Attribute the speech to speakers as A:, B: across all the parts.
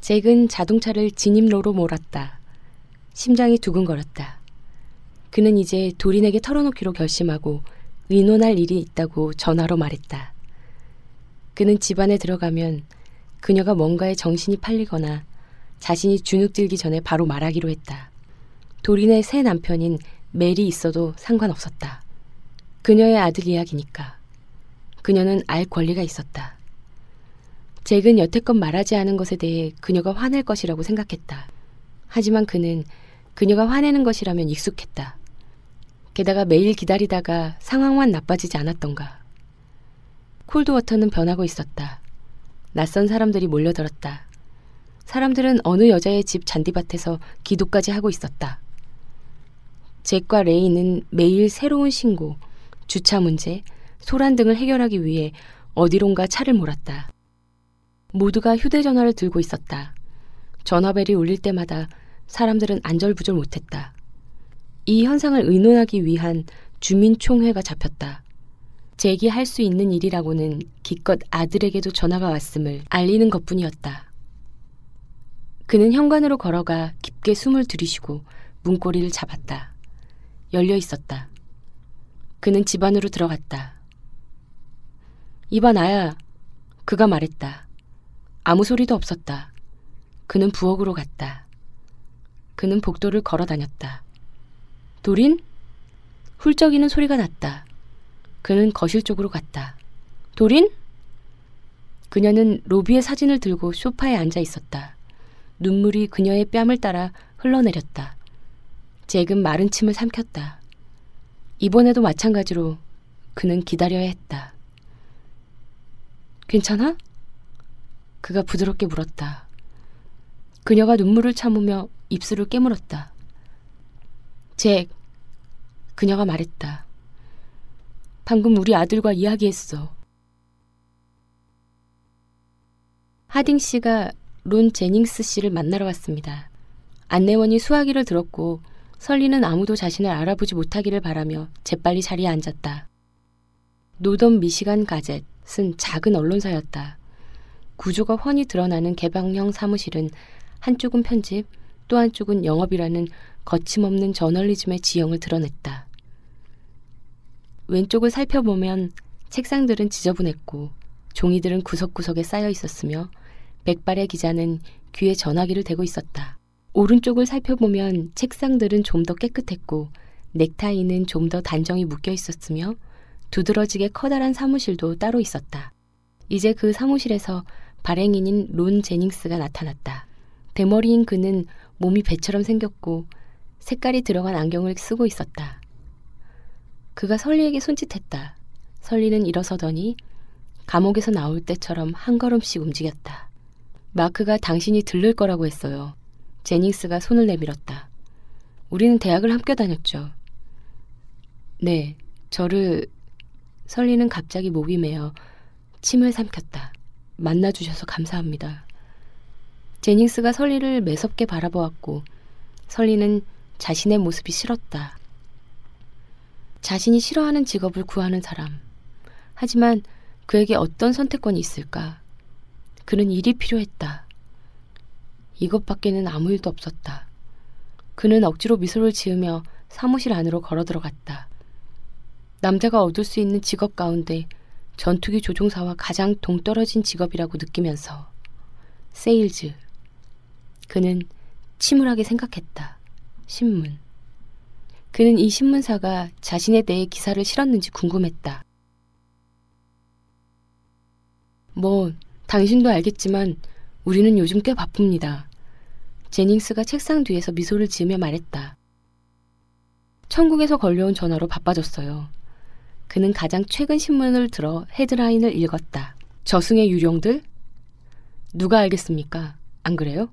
A: 잭은 자동차를 진입로로 몰았다. 심장이 두근거렸다. 그는 이제 도린에게 털어놓기로 결심하고 의논할 일이 있다고 전화로 말했다. 그는 집안에 들어가면 그녀가 뭔가에 정신이 팔리거나 자신이 주눅들기 전에 바로 말하기로 했다. 도린의 새 남편인 멜이 있어도 상관없었다. 그녀의 아들 이야기니까. 그녀는 알 권리가 있었다. 잭은 여태껏 말하지 않은 것에 대해 그녀가 화낼 것이라고 생각했다. 하지만 그는 그녀가 화내는 것이라면 익숙했다. 게다가 매일 기다리다가 상황만 나빠지지 않았던가. 콜드워터는 변하고 있었다. 낯선 사람들이 몰려들었다. 사람들은 어느 여자의 집 잔디밭에서 기도까지 하고 있었다. 잭과 레이는 매일 새로운 신고, 주차 문제, 소란 등을 해결하기 위해 어디론가 차를 몰았다. 모두가 휴대전화를 들고 있었다. 전화벨이 울릴 때마다 사람들은 안절부절 못했다. 이 현상을 의논하기 위한 주민총회가 잡혔다. 제기할 수 있는 일이라고는 기껏 아들에게도 전화가 왔음을 알리는 것뿐이었다. 그는 현관으로 걸어가 깊게 숨을 들이쉬고 문고리를 잡았다. 열려 있었다. 그는 집 안으로 들어갔다. 이봐 나야. 그가 말했다. 아무 소리도 없었다. 그는 부엌으로 갔다. 그는 복도를 걸어 다녔다. 도린? 훌쩍이는 소리가 났다. 그는 거실 쪽으로 갔다. 도린? 그녀는 로비의 사진을 들고 소파에 앉아 있었다. 눈물이 그녀의 뺨을 따라 흘러내렸다. 잭은 마른 침을 삼켰다. 이번에도 마찬가지로 그는 기다려야 했다. 괜찮아? 그가 부드럽게 물었다. 그녀가 눈물을 참으며 입술을 깨물었다. 잭, 그녀가 말했다. 방금 우리 아들과 이야기했어. 하딩 씨가 론 제닝스 씨를 만나러 왔습니다. 안내원이 수화기를 들었고 설리는 아무도 자신을 알아보지 못하기를 바라며 재빨리 자리에 앉았다. 노던 미시간 가젯은 작은 언론사였다. 구조가 훤히 드러나는 개방형 사무실은 한쪽은 편집, 또 한쪽은 영업이라는 거침없는 저널리즘의 지형을 드러냈다. 왼쪽을 살펴보면 책상들은 지저분했고 종이들은 구석구석에 쌓여 있었으며 백발의 기자는 귀에 전화기를 대고 있었다. 오른쪽을 살펴보면 책상들은 좀 더 깨끗했고 넥타이는 좀 더 단정히 묶여 있었으며 두드러지게 커다란 사무실도 따로 있었다. 이제 그 사무실에서 발행인인 론 제닝스가 나타났다. 대머리인 그는 몸이 배처럼 생겼고 색깔이 들어간 안경을 쓰고 있었다. 그가 설리에게 손짓했다. 설리는 일어서더니 감옥에서 나올 때처럼 한 걸음씩 움직였다. 마크가 당신이 들를 거라고 했어요. 제닝스가 손을 내밀었다. 우리는 대학을 함께 다녔죠. 네, 저를 설리는 갑자기 목이 메어 침을 삼켰다. 만나주셔서 감사합니다. 제닝스가 설리를 매섭게 바라보았고 설리는 자신의 모습이 싫었다. 자신이 싫어하는 직업을 구하는 사람. 하지만 그에게 어떤 선택권이 있을까? 그는 일이 필요했다. 이것밖에는 아무 일도 없었다. 그는 억지로 미소를 지으며 사무실 안으로 걸어 들어갔다. 남자가 얻을 수 있는 직업 가운데 전투기 조종사와 가장 동떨어진 직업이라고 느끼면서 세일즈. 그는 침울하게 생각했다. 신문. 그는 이 신문사가 자신에 대해 기사를 실었는지 궁금했다. 뭐, 당신도 알겠지만 우리는 요즘 꽤 바쁩니다. 제닝스가 책상 뒤에서 미소를 지으며 말했다. 천국에서 걸려온 전화로 바빠졌어요. 그는 가장 최근 신문을 들어 헤드라인을 읽었다. 저승의 유령들? 누가 알겠습니까? 안 그래요?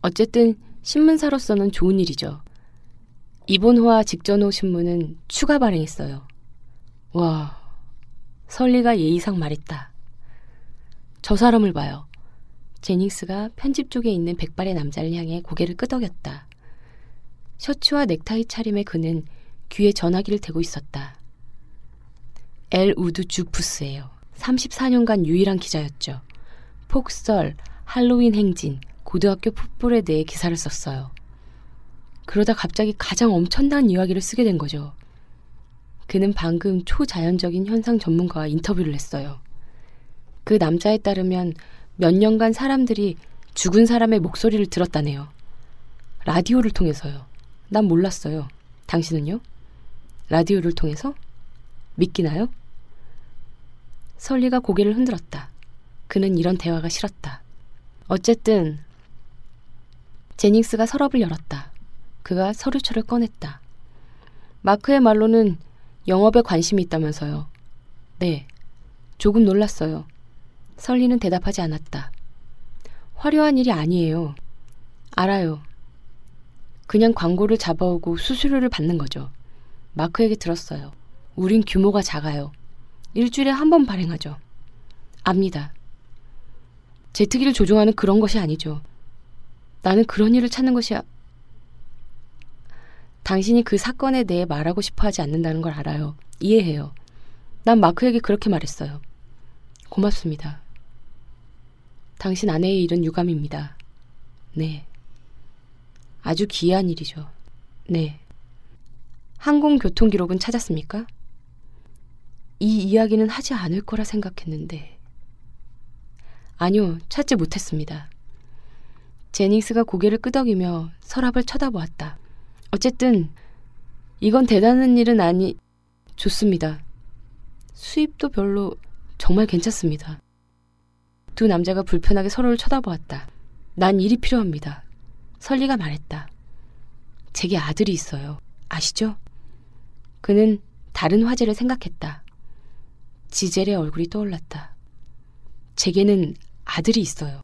A: 어쨌든 신문사로서는 좋은 일이죠. 이본호와 직전호 신문은 추가 발행했어요. 와, 설리가 예의상 말했다. 저 사람을 봐요. 제닉스가 편집 쪽에 있는 백발의 남자를 향해 고개를 끄덕였다. 셔츠와 넥타이 차림의 그는 귀에 전화기를 대고 있었다. 엘우드 주푸스예요. 34년간 유일한 기자였죠. 폭설, 할로윈 행진, 고등학교 풋볼에 대해 기사를 썼어요. 그러다 갑자기 가장 엄청난 이야기를 쓰게 된 거죠. 그는 방금 초자연적인 현상 전문가와 인터뷰를 했어요. 그 남자에 따르면 몇 년간 사람들이 죽은 사람의 목소리를 들었다네요. 라디오를 통해서요. 난 몰랐어요. 당신은요? 라디오를 통해서? 믿기나요? 설리가 고개를 흔들었다. 그는 이런 대화가 싫었다. 어쨌든 제닉스가 서랍을 열었다. 그가 서류처를 꺼냈다. 마크의 말로는 영업에 관심이 있다면서요. 네. 조금 놀랐어요. 설리는 대답하지 않았다. 화려한 일이 아니에요. 알아요. 그냥 광고를 잡아오고 수수료를 받는 거죠. 마크에게 들었어요. 우린 규모가 작아요. 일주일에 한 번 발행하죠. 압니다. 제 특기를 조종하는 그런 것이 아니죠. 나는 그런 일을 찾는 것이 야 당신이 그 사건에 대해 말하고 싶어 하지 않는다는 걸 알아요. 이해해요. 난 마크에게 그렇게 말했어요. 고맙습니다. 당신 아내의 일은 유감입니다. 네. 아주 기이한 일이죠. 네. 항공교통 기록은 찾았습니까? 이 이야기는 하지 않을 거라 생각했는데. 아니요, 찾지 못했습니다. 제닉스가 고개를 끄덕이며 서랍을 쳐다보았다. 어쨌든, 이건 대단한 일은 아니, 좋습니다. 수입도 별로 정말 괜찮습니다. 두 남자가 불편하게 서로를 쳐다보았다. 난 일이 필요합니다. 설리가 말했다. 제게 아들이 있어요. 아시죠? 그는 다른 화제를 생각했다. 지젤의 얼굴이 떠올랐다. 제게는 아들이 있어요.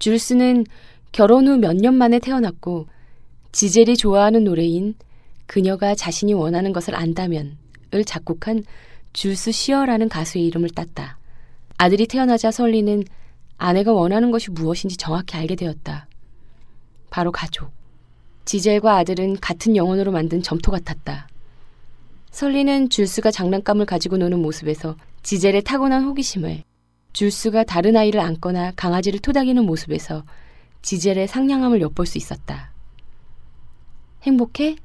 A: 줄스는 결혼 후 몇 년 만에 태어났고 지젤이 좋아하는 노래인 그녀가 자신이 원하는 것을 안다면을 작곡한 줄스 시어라는 가수의 이름을 땄다. 아들이 태어나자 설리는 아내가 원하는 것이 무엇인지 정확히 알게 되었다. 바로 가족. 지젤과 아들은 같은 영혼으로 만든 점토 같았다. 설리는 줄스가 장난감을 가지고 노는 모습에서 지젤의 타고난 호기심을, 줄스가 다른 아이를 안거나 강아지를 토닥이는 모습에서 지젤의 상냥함을 엿볼 수 있었다. 행복해?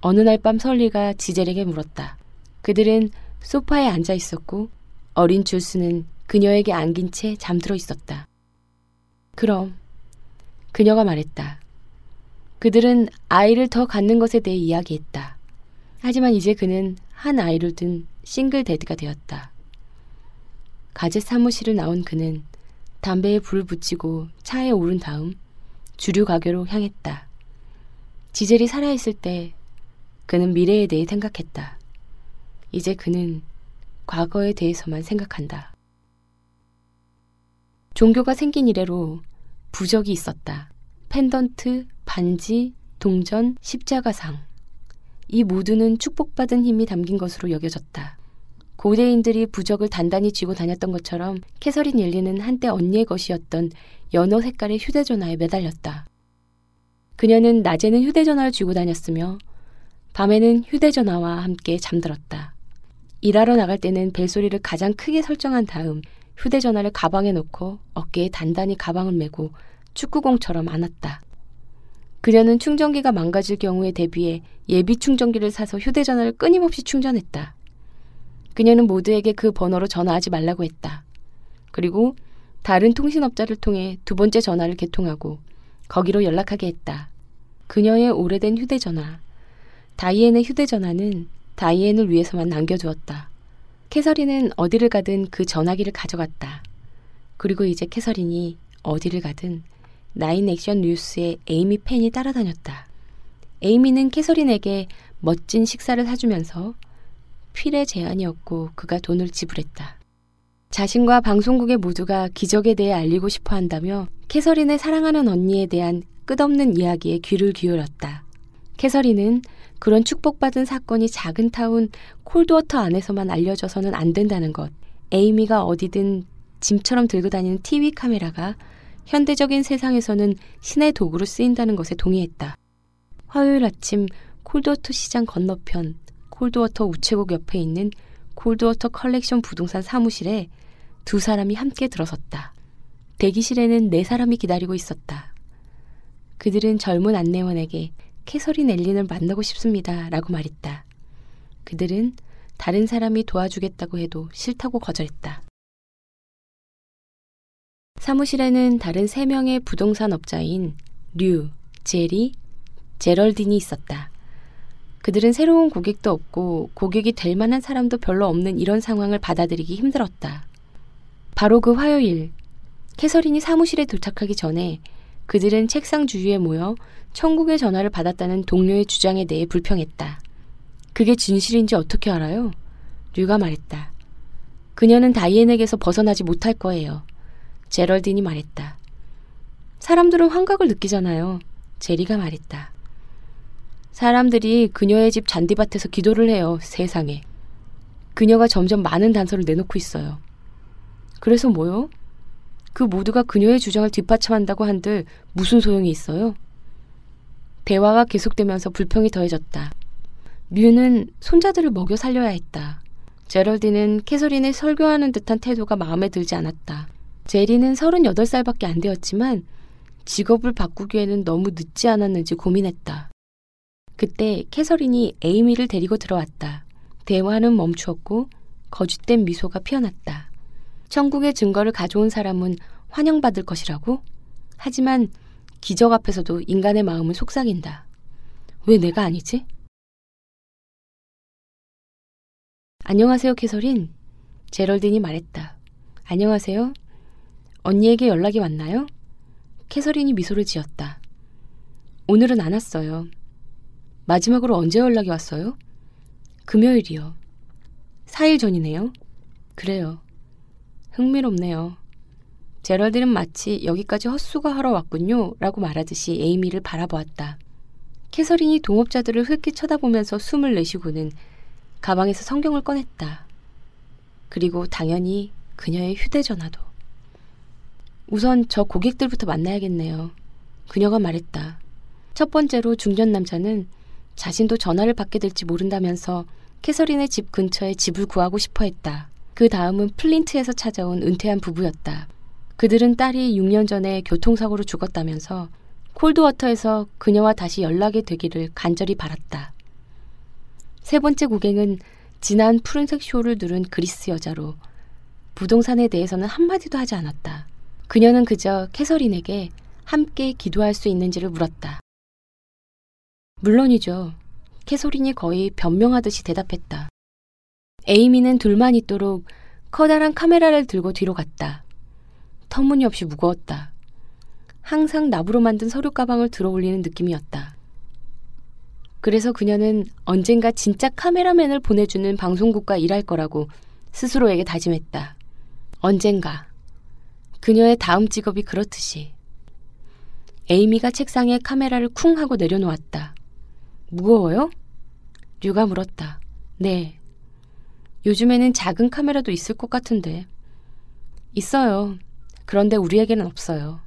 A: 어느 날 밤 설리가 지젤에게 물었다. 그들은 소파에 앉아 있었고 어린 줄스는 그녀에게 안긴 채 잠들어 있었다. 그럼 그녀가 말했다. 그들은 아이를 더 갖는 것에 대해 이야기했다. 하지만 이제 그는 한 아이를 둔 싱글 데드가 되었다. 가젯 사무실을 나온 그는 담배에 불을 붙이고 차에 오른 다음 주류 가게로 향했다. 지젤이 살아있을 때 그는 미래에 대해 생각했다. 이제 그는 과거에 대해서만 생각한다. 종교가 생긴 이래로 부적이 있었다. 펜던트, 반지, 동전, 십자가상. 이 모두는 축복받은 힘이 담긴 것으로 여겨졌다. 고대인들이 부적을 단단히 쥐고 다녔던 것처럼 캐서린 옐리는 한때 언니의 것이었던 연어 색깔의 휴대전화에 매달렸다. 그녀는 낮에는 휴대전화를 쥐고 다녔으며 밤에는 휴대전화와 함께 잠들었다. 일하러 나갈 때는 벨소리를 가장 크게 설정한 다음 휴대전화를 가방에 넣고 어깨에 단단히 가방을 메고 축구공처럼 안았다. 그녀는 충전기가 망가질 경우에 대비해 예비 충전기를 사서 휴대전화를 끊임없이 충전했다. 그녀는 모두에게 그 번호로 전화하지 말라고 했다. 그리고 다른 통신업자를 통해 두 번째 전화를 개통하고 거기로 연락하게 했다. 그녀의 오래된 휴대전화. 다이앤의 휴대전화는 다이앤을 위해서만 남겨두었다. 캐서린은 어디를 가든 그 전화기를 가져갔다. 그리고 이제 캐서린이 어디를 가든 나인 액션 뉴스의 에이미 팬이 따라다녔다. 에이미는 캐서린에게 멋진 식사를 사주면서 필의 제안이었고 그가 돈을 지불했다. 자신과 방송국의 모두가 기적에 대해 알리고 싶어 한다며 캐서린의 사랑하는 언니에 대한 끝없는 이야기에 귀를 기울였다. 캐서린은 그런 축복받은 사건이 작은 타운 콜드워터 안에서만 알려져서는 안 된다는 것, 에이미가 어디든 짐처럼 들고 다니는 TV 카메라가 현대적인 세상에서는 신의 도구로 쓰인다는 것에 동의했다. 화요일 아침 콜드워터 시장 건너편 콜드워터 우체국 옆에 있는 콜드워터 컬렉션 부동산 사무실에 두 사람이 함께 들어섰다. 대기실에는 네 사람이 기다리고 있었다. 그들은 젊은 안내원에게 캐서린 엘린을 만나고 싶습니다. 라고 말했다. 그들은 다른 사람이 도와주겠다고 해도 싫다고 거절했다. 사무실에는 다른 세 명의 부동산 업자인 류, 제리, 제럴딘이 있었다. 그들은 새로운 고객도 없고 고객이 될 만한 사람도 별로 없는 이런 상황을 받아들이기 힘들었다. 바로 그 화요일, 캐서린이 사무실에 도착하기 전에 그들은 책상 주위에 모여 천국의 전화를 받았다는 동료의 주장에 대해 불평했다. 그게 진실인지 어떻게 알아요? 류가 말했다. 그녀는 다이앤에게서 벗어나지 못할 거예요. 제럴딘이 말했다. 사람들은 환각을 느끼잖아요. 제리가 말했다. 사람들이 그녀의 집 잔디밭에서 기도를 해요. 세상에. 그녀가 점점 많은 단서를 내놓고 있어요. 그래서 뭐요? 그 모두가 그녀의 주장을 뒷받침한다고 한들 무슨 소용이 있어요? 대화가 계속되면서 불평이 더해졌다. 뮤는 손자들을 먹여 살려야 했다. 제럴디는 캐서린의 설교하는 듯한 태도가 마음에 들지 않았다. 제리는 38살밖에 안 되었지만 직업을 바꾸기에는 너무 늦지 않았는지 고민했다. 그때 캐서린이 에이미를 데리고 들어왔다. 대화는 멈추었고 거짓된 미소가 피어났다. 천국의 증거를 가져온 사람은 환영받을 것이라고? 하지만 기적 앞에서도 인간의 마음은 속삭인다. 왜 내가 아니지? 안녕하세요, 캐서린. 제럴딘이 말했다. 안녕하세요. 언니에게 연락이 왔나요? 캐서린이 미소를 지었다. 오늘은 안 왔어요. 마지막으로 언제 연락이 왔어요? 금요일이요. 4일 전이네요. 그래요. 흥미롭네요. 제럴드는 마치 여기까지 헛수가 하러 왔군요. 라고 말하듯이 에이미를 바라보았다. 캐서린이 동업자들을 흘끗 쳐다보면서 숨을 내쉬고는 가방에서 성경을 꺼냈다. 그리고 당연히 그녀의 휴대전화도. 우선 저 고객들부터 만나야겠네요. 그녀가 말했다. 첫 번째로 중년 남자는 자신도 전화를 받게 될지 모른다면서 캐서린의 집 근처에 집을 구하고 싶어 했다. 그 다음은 플린트에서 찾아온 은퇴한 부부였다. 그들은 딸이 6년 전에 교통사고로 죽었다면서 콜드워터에서 그녀와 다시 연락이 되기를 간절히 바랐다. 세 번째 고객은 진한 푸른색 숄을 두른 그리스 여자로 부동산에 대해서는 한마디도 하지 않았다. 그녀는 그저 캐서린에게 함께 기도할 수 있는지를 물었다. 물론이죠. 캐서린이 거의 변명하듯이 대답했다. 에이미는 둘만 있도록 커다란 카메라를 들고 뒤로 갔다. 터무니없이 무거웠다. 항상 나무로 만든 서류 가방을 들어 올리는 느낌이었다. 그래서 그녀는 언젠가 진짜 카메라맨을 보내주는 방송국과 일할 거라고 스스로에게 다짐했다. 언젠가. 그녀의 다음 직업이 그렇듯이. 에이미가 책상에 카메라를 쿵 하고 내려놓았다. 무거워요? 류가 물었다. 네. 요즘에는 작은 카메라도 있을 것 같은데. 있어요. 그런데 우리에게는 없어요.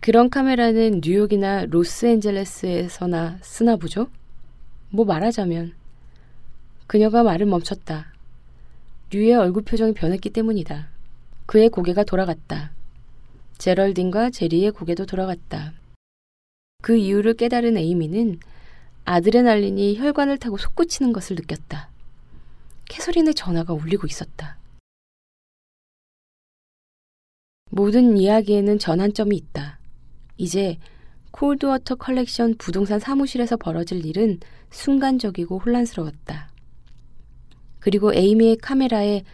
A: 그런 카메라는 뉴욕이나 로스앤젤레스에서나 쓰나 보죠? 뭐 말하자면. 그녀가 말을 멈췄다. 류의 얼굴 표정이 변했기 때문이다. 그의 고개가 돌아갔다. 제럴딘과 제리의 고개도 돌아갔다. 그 이유를 깨달은 에이미는 아드레날린이 혈관을 타고 솟구치는 것을 느꼈다. 캐서린의 전화가 울리고 있었다. 모든 이야기에는 전환점이 있다. 이제 콜드워터 컬렉션 부동산 사무실에서 벌어질 일은 순간적이고 혼란스러웠다. 그리고 에이미의 카메라에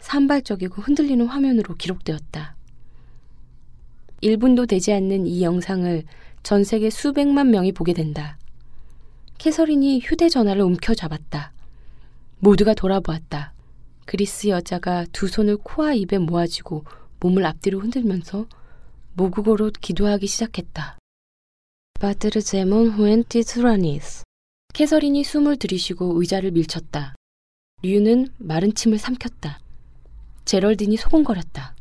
A: 산발적이고 흔들리는 화면으로 기록되었다. 1분도 되지 않는 이 영상을 전 세계 수백만 명이 보게 된다. 캐서린이 휴대전화를 움켜잡았다. 모두가 돌아보았다. 그리스 여자가 두 손을 코와 입에 모아쥐고 몸을 앞뒤로 흔들면서 모국어로 기도하기 시작했다. Πάτερ ημών ο εν τοις ουρανοίς 캐서린이 숨을 들이쉬고 의자를 밀쳤다. 류는 마른 침을 삼켰다. 제럴딘이 소곤거렸다.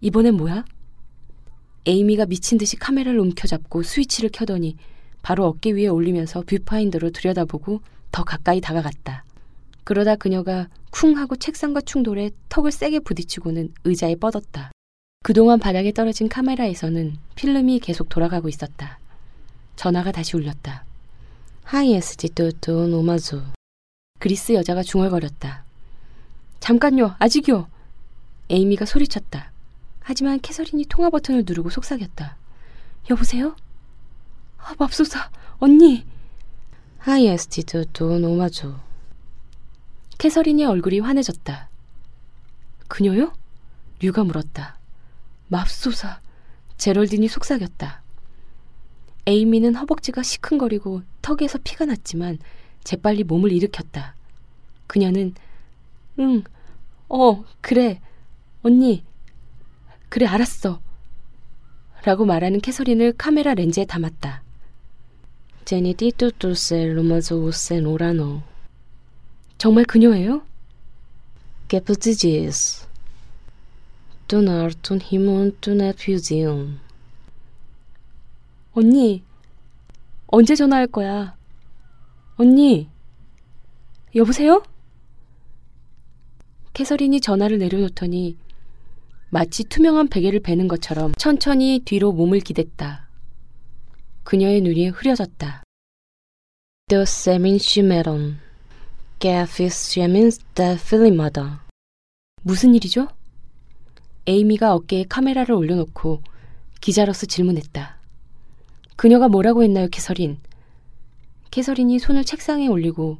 A: 이번엔 뭐야? 에이미가 미친 듯이 카메라를 움켜잡고 스위치를 켜더니 바로 어깨 위에 올리면서 뷰파인더로 들여다보고 더 가까이 다가갔다. 그러다 그녀가 쿵 하고 책상과 충돌해 턱을 세게 부딪히고는 의자에 뻗었다. 그동안 바닥에 떨어진 카메라에서는 필름이 계속 돌아가고 있었다. 전화가 다시 울렸다. 하이에스지 또또 노마조. 그리스 여자가 중얼거렸다. 잠깐요, 아직요. 에이미가 소리쳤다. 하지만 캐서린이 통화 버튼을 누르고 속삭였다. 여보세요? 아, 맙소사, 언니. 하이에스티 또또 노마조. 캐서린의 얼굴이 환해졌다. 그녀요? 류가 물었다. 맙소사. 제럴딘이 속삭였다. 에이미는 허벅지가 시큰거리고 턱에서 피가 났지만 재빨리 몸을 일으켰다. 그녀는 응, 어, 그래, 언니, 그래, 알았어. 라고 말하는 캐서린을 카메라 렌즈에 담았다. γενηθήτω το θέλημά σου ως εν ουρανώ. 정말 그녀예요? και επί της γης. τον άρτον ημών τον επιούσιον. 언니, 언제 전화할 거야? 언니, 여보세요? 캐서린이 전화를 내려놓더니 마치 투명한 베개를 베는 것처럼 천천히 뒤로 몸을 기댔다. 그녀의 눈이 흐려졌다. The semin shimeron. Gaffis shemins the filimada. 무슨 일이죠? 에이미가 어깨에 카메라를 올려놓고 기자로서 질문했다. 그녀가 뭐라고 했나요, 캐서린? 캐서린이 손을 책상에 올리고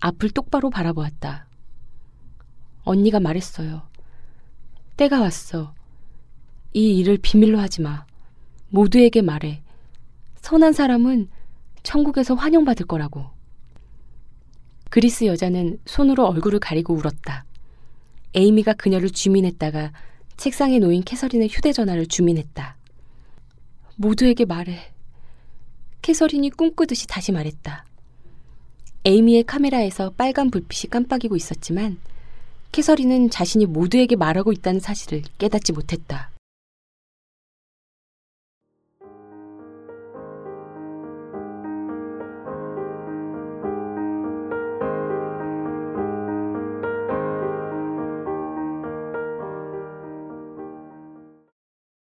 A: 앞을 똑바로 바라보았다. 언니가 말했어요. 때가 왔어. 이 일을 비밀로 하지 마. 모두에게 말해. 선한 사람은 천국에서 환영받을 거라고. 그리스 여자는 손으로 얼굴을 가리고 울었다. 에이미가 그녀를 주민했다가 책상에 놓인 캐서린의 휴대전화를 주민했다. 모두에게 말해. 캐서린이 꿈꾸듯이 다시 말했다. 에이미의 카메라에서 빨간 불빛이 깜빡이고 있었지만 캐서린은 자신이 모두에게 말하고 있다는 사실을 깨닫지 못했다.